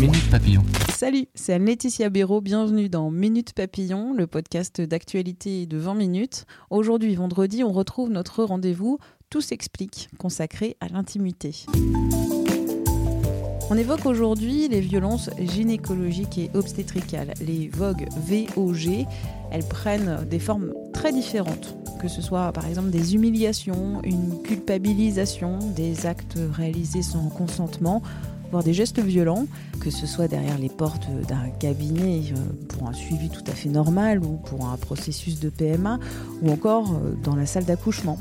Minute Papillon. Salut, c'est Anne-Laetitia Béraud. Bienvenue dans Minute Papillon, le podcast d'actualité de 20 minutes. Aujourd'hui, vendredi, on retrouve notre rendez-vous Tout s'explique, consacré à l'intimité. On évoque aujourd'hui les violences gynécologiques et obstétricales, les VOG, VOG. Elles prennent des formes très différentes, que ce soit par exemple des humiliations, une culpabilisation, des actes réalisés sans consentement, voire des gestes violents, que ce soit derrière les portes d'un cabinet euh, pour un suivi tout à fait normal ou pour un processus de PMA, ou encore euh, dans la salle d'accouchement.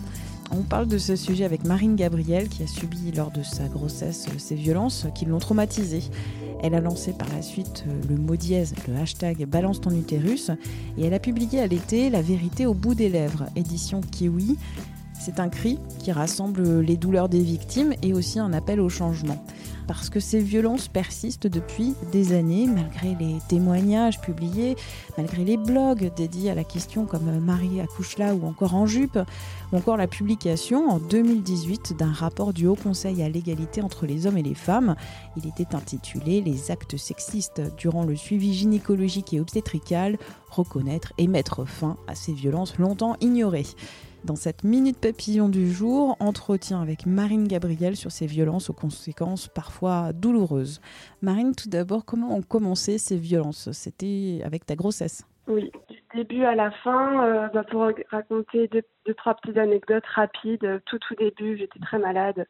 On parle de ce sujet avec Marine Gabriel qui a subi lors de sa grossesse ces violences qui l'ont traumatisée. Elle a lancé par la suite le mot dièse, le hashtag Balance ton utérus, et elle a publié à l'été La vérité au bout des lèvres, édition Kiwi. C'est un cri qui rassemble les douleurs des victimes et aussi un appel au changement. Parce que ces violences persistent depuis des années, malgré les témoignages publiés, malgré les blogs dédiés à la question comme Marie accouche là ou encore en jupe, ou encore la publication en 2018 d'un rapport du Haut Conseil à l'égalité entre les hommes et les femmes. Il était intitulé Les actes sexistes durant le suivi gynécologique et obstétrical, reconnaître et mettre fin à ces violences longtemps ignorées. Dans cette minute papillon du jour, entretien avec Marine Gabriel sur ces violences aux conséquences parfois douloureuses. Marine, tout d'abord, comment ont commencé ces violences? C'était avec ta grossesse Oui, du début à la fin, euh, bah, pour raconter deux, deux, trois petites anecdotes rapides. Tout tout début, j'étais très malade,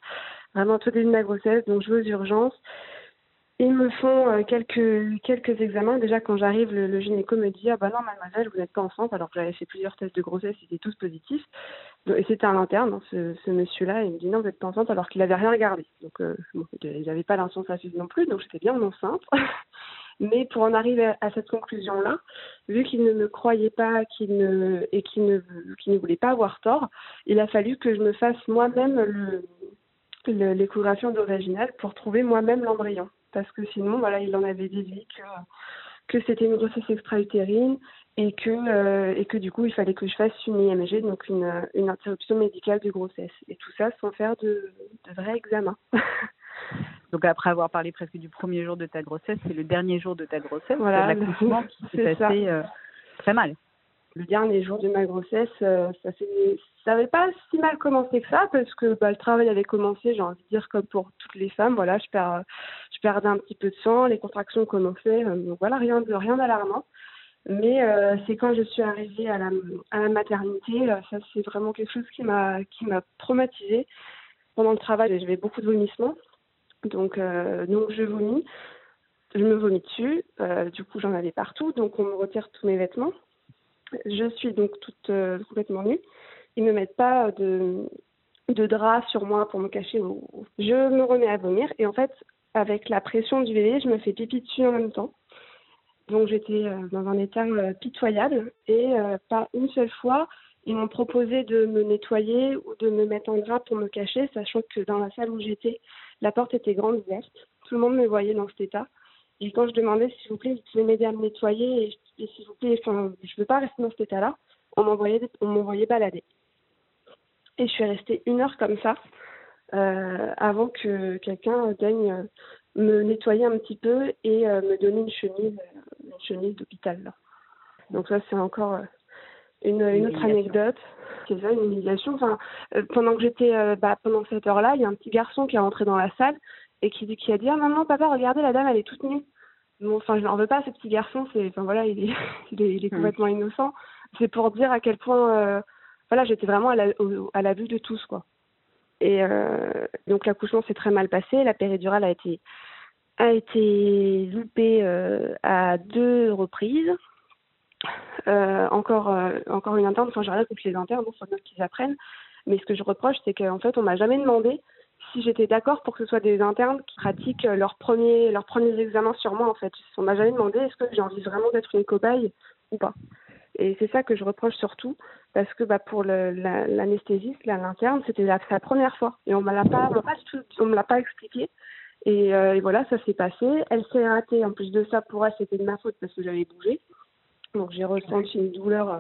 vraiment tout début de ma grossesse, donc je vais aux urgences. Ils me font euh, quelques quelques examens. Déjà, quand j'arrive, le, le, gynéco me dit ah bah non mademoiselle, vous n'êtes pas enceinte, alors que j'avais fait plusieurs tests de grossesse, ils étaient tous positifs. Et c'était un interne, hein, ce, ce monsieur-là, il me dit non vous n'êtes pas enceinte, alors qu'il n'avait rien regardé. Donc euh, bon, il n'avait pas l'inscience non plus, donc j'étais bien enceinte. Mais pour en arriver à cette conclusion-là, vu qu'il ne me croyait pas qu'il ne, et qu'il ne, qu'il ne voulait pas avoir tort, il a fallu que je me fasse moi-même l'échographie endovaginale pour trouver moi-même l'embryon parce que sinon, voilà, il en avait déduit que, que c'était une grossesse extra-utérine et que, euh, et que du coup, il fallait que je fasse une IMG, donc une, une interruption médicale de grossesse. Et tout ça sans faire de, de vrais examens. donc après avoir parlé presque du premier jour de ta grossesse, c'est le dernier jour de ta grossesse, voilà, l'accouchement qui s'est passé euh, très mal le dernier jour de ma grossesse, euh, ça n'avait pas si mal commencé que ça parce que bah, le travail avait commencé, j'ai envie de dire comme pour toutes les femmes, voilà, je perds, je perdais un petit peu de sang, les contractions commençaient, euh, donc voilà, rien de rien d'alarmant. Mais euh, c'est quand je suis arrivée à la, maternité, ça c'est vraiment quelque chose qui m'a traumatisée. Pendant le travail, j'avais beaucoup de vomissements, donc donc je vomis, je me vomis dessus, du coup j'en avais partout, donc on me retire tous mes vêtements. Je suis donc toute euh, complètement nue. Ils ne mettent pas de, de drap sur moi pour me cacher. Je me remets à vomir et en fait, avec la pression du bébé, je me fais pipi dessus en même temps. Donc j'étais euh, dans un état euh, pitoyable et pas une seule fois, ils m'ont proposé de me nettoyer ou de me mettre en drap pour me cacher, sachant que dans la salle où j'étais, la porte était grande ouverte. Tout le monde me voyait dans cet état. Et quand je demandais, s'il vous plaît, vous pouvez m'aider à me nettoyer, et, et s'il vous plaît, enfin, je veux pas rester dans cet état-là, on m'envoyait, on m'envoyait balader. Et je suis restée une heure comme ça, euh, avant que quelqu'un daigne me nettoyer un petit peu et euh, me donner une chemise, une chemise d'hôpital. Donc ça, c'est encore une, une autre anecdote. C'est ça, une humiliation. Enfin, euh, pendant que j'étais, euh, bah, pendant cette heure-là, il y a un petit garçon qui est rentré dans la salle et qui, qui a dit ah maman papa regardez la dame elle est toute nue. Bon enfin je n'en veux pas ce petit garçon c'est enfin voilà il est il est, il est complètement innocent. C'est pour dire à quel point euh, voilà j'étais vraiment à la au, à la vue de tous quoi. Et euh, donc l'accouchement s'est très mal passé. La péridurale a été a été loupée euh, à deux reprises. Euh, encore encore une interne. Enfin j'ai rien contre les internes il faut bien qu'ils apprennent. Mais ce que je reproche c'est qu'en fait on m'a jamais demandé si j'étais d'accord pour que ce soit des internes qui pratiquent leurs premiers, leurs premiers examens sur moi, en fait. On m'a jamais demandé est-ce que j'ai envie vraiment d'être une cobaye ou pas. Et c'est ça que je reproche surtout, parce que bah, pour l'anesthésiste, l'interne, c'était sa première fois. Et on ne me l'a pas expliqué. Euh, et, voilà, ça s'est passé. Elle s'est arrêtée. En plus de ça, pour elle, c'était de ma faute parce que j'avais bougé. Donc j'ai ressenti une douleur euh,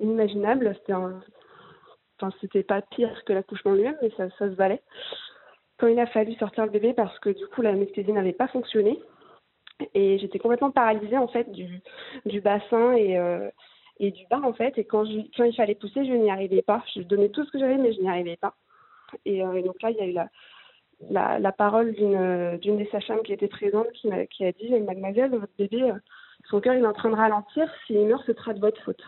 inimaginable. C'était enfin, c'était pas pire que l'accouchement lui-même, mais ça, ça se valait. Quand il a fallu sortir le bébé parce que du coup l'anesthésie n'avait pas fonctionné et j'étais complètement paralysée en fait du, bassin et, euh, du bas en fait. Et quand, il fallait pousser, je n'y arrivais pas. Je donnais tout ce que j'avais, mais je n'y arrivais pas. Et, et, donc là, il y a eu la, la, la parole d'une des sages-femmes qui était présente qui a, dit Mademoiselle, votre bébé, euh, son cœur il est en train de ralentir, s'il meurt, ce sera de votre faute.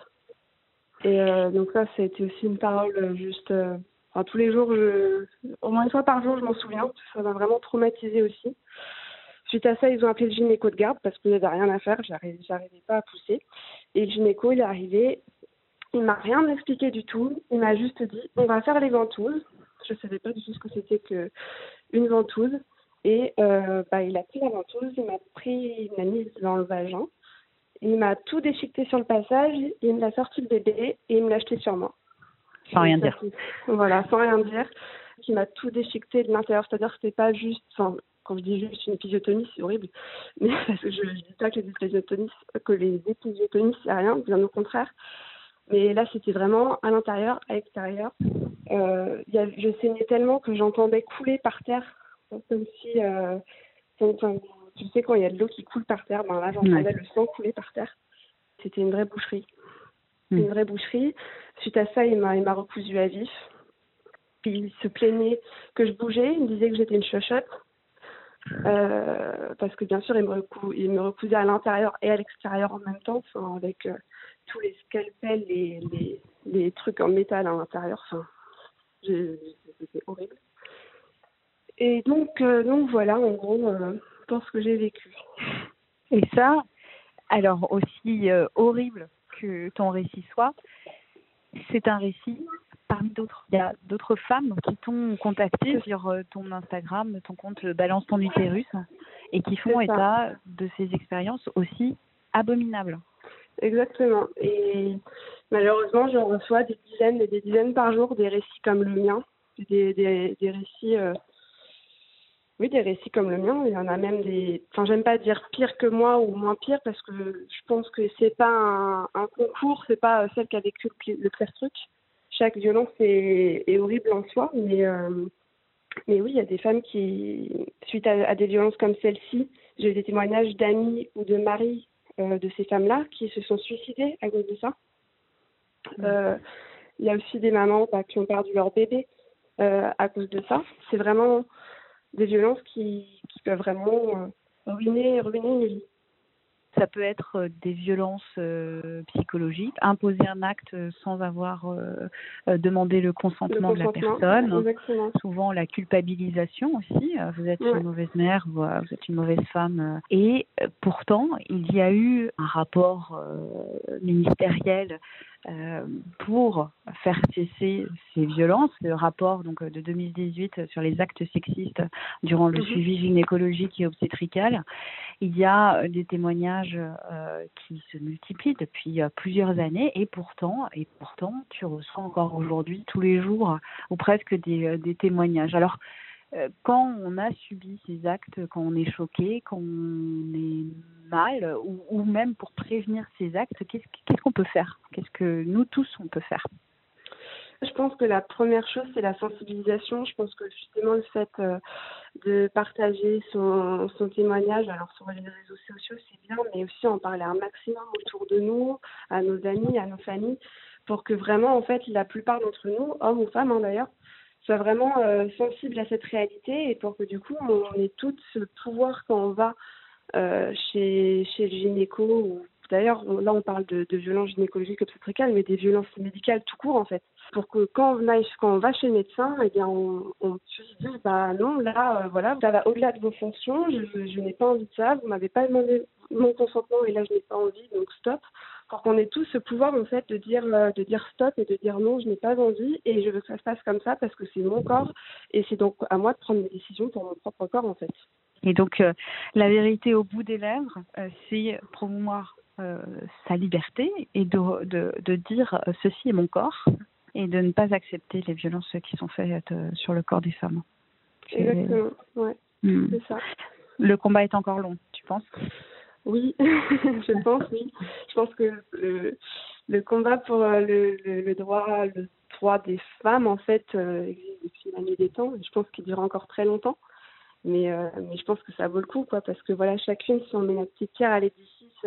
Et euh, donc ça, été aussi une parole euh, juste. Tous les jours, je, au moins une fois par jour, je m'en souviens. Ça m'a vraiment traumatisé aussi. Suite à ça, ils ont appelé le gynéco de garde parce qu'il n'y avait rien à faire, j'arrivais, pas à pousser. Et le gynéco, il est arrivé, il m'a rien expliqué du tout. Il m'a juste dit on va faire les ventouses. Je savais pas du tout ce que c'était que une ventouse. Et euh, bah, il a pris la ventouse, il m'a pris, il m'a mise dans le vagin. Il m'a tout déchiqueté sur le passage, il me l'a sorti le bébé et il me l'a jeté sur moi. Sans rien dire. Voilà, sans rien dire. Il m'a tout déchiqueté de l'intérieur, c'est-à-dire que c'était pas juste, enfin, quand je dis juste une épisiotomie, c'est horrible, mais parce que je ne dis pas que les épisiotomies, que les épisiotomies, c'est rien, bien au contraire. Mais là, c'était vraiment à l'intérieur, à l'extérieur. Euh, y a, je saignais tellement que j'entendais couler par terre, comme si, euh, tu sais, quand il y a de l'eau qui coule par terre, ben là, j'entendais le sang couler par terre. C'était une vraie boucherie. Hmm. Une vraie boucherie. Suite à ça, il m'a, recousu à vif. Il se plaignait que je bougeais. Il me disait que j'étais une chochotte. Euh, parce que bien sûr, il me, recou à l'intérieur et à l'extérieur en même temps, avec euh, tous les scalpels, les, les, trucs en métal à l'intérieur. C'était horrible. Et donc, euh, donc voilà, en gros, pour ce que j'ai vécu. Et ça, alors aussi horrible que ton récit soit, c'est un récit parmi d'autres. Il y a d'autres femmes qui t'ont contacté sur ton Instagram, ton compte Balance ton utérus, et qui font état de ces expériences aussi abominables. Exactement. Et malheureusement, je reçois des dizaines et des dizaines par jour des récits comme le mien, des, des, des récits, euh, oui, des récits comme le mien. Il y en a même des, enfin, j'aime pas dire pire que moi ou moins pire parce que je pense que c'est pas un, un concours, c'est pas celle qui a vécu le, pire truc. Chaque violence est, est horrible en soi, mais euh, mais oui, il y a des femmes qui, suite à, à des violences comme celle-ci, j'ai des témoignages d'amis ou de maris euh, de ces femmes-là qui se sont suicidées à cause de ça. Euh, il y a aussi des mamans bah, qui ont perdu leur bébé euh, à cause de ça. C'est vraiment des violences qui, qui peuvent vraiment ruiner, ruiner une vie. Ça peut être euh, des violences euh, psychologiques, imposer un acte sans avoir euh, demandé le consentement, de la personne. Exactement. Souvent la culpabilisation aussi. Vous êtes une mauvaise mère, vous êtes une mauvaise femme. Et pourtant, il y a eu un rapport ministériel euh, pour faire cesser ces violences. Le rapport donc de 2018 sur les actes sexistes durant le mhm. suivi gynécologique et obstétrical, il y a des témoignages euh, qui se multiplient depuis euh, plusieurs années. Et pourtant et pourtant tu reçois encore aujourd'hui tous les jours ou presque des, témoignages. Alors euh, quand on a subi ces actes, quand on est choqué, quand on est mal, ou, même pour prévenir ces actes, qu'est-ce qu'on peut faire? Qu'est-ce que nous tous on peut faire? Pense que la première chose, c'est la sensibilisation. Je pense que justement le fait euh, de partager son, témoignage, alors sur les réseaux sociaux, c'est bien, mais aussi en parler un maximum autour de nous, à nos amis, à nos familles, pour que vraiment, en fait, la plupart d'entre nous, hommes ou femmes hein, d'ailleurs, soit vraiment euh, sensible à cette réalité et pour que du coup on ait tout ce pouvoir quand on va euh, chez, chez le gynéco ou d'ailleurs là on parle de, violences gynécologiques obstétricales mais des violences médicales tout court en fait pour que quand on, va chez le médecin eh bien on, puisse dire bah non là euh, voilà ça va au-delà de vos fonctions je, n'ai pas envie de ça vous m'avez pas demandé mon consentement et là je n'ai pas envie donc stop pour qu'on ait tous ce pouvoir en fait de dire de dire stop et de dire non, je n'ai pas envie et je veux que ça se passe comme ça parce que c'est mon corps et c'est donc à moi de prendre mes décisions pour mon propre corps en fait. Et donc la vérité au bout des lèvres, c'est promouvoir sa liberté et de, de, de dire ceci est mon corps et de ne pas accepter les violences qui sont faites sur le corps des femmes. Exactement, ouais, hmm. c'est ça. Le combat est encore long, tu penses? Oui, je pense, oui. Je pense que le, le combat pour euh, le, le, droit le droit des femmes, en fait, euh, existe depuis la nuit des temps. Je pense qu'il durera encore très longtemps. Mais, euh, mais je pense que ça vaut le coup, quoi, parce que voilà, chacune, si on met la petite pierre à l'édifice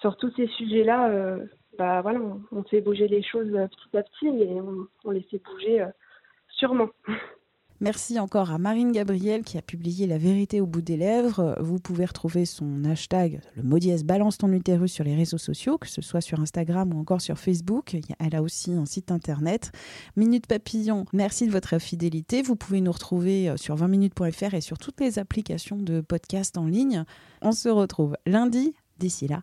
sur tous ces sujets-là, bah voilà, on, fait bouger les choses petit à petit, mais on, les fait bouger sûrement. Merci encore à Marine Gabriel qui a publié La vérité au bout des lèvres. Vous pouvez retrouver son hashtag, le mot balance ton utérus sur les réseaux sociaux, que ce soit sur Instagram ou encore sur Facebook. Elle a aussi un site internet. Minute Papillon, merci de votre fidélité. Vous pouvez nous retrouver euh, sur 20minutes.fr et sur toutes les applications de podcast en ligne. On se retrouve lundi. D'ici là,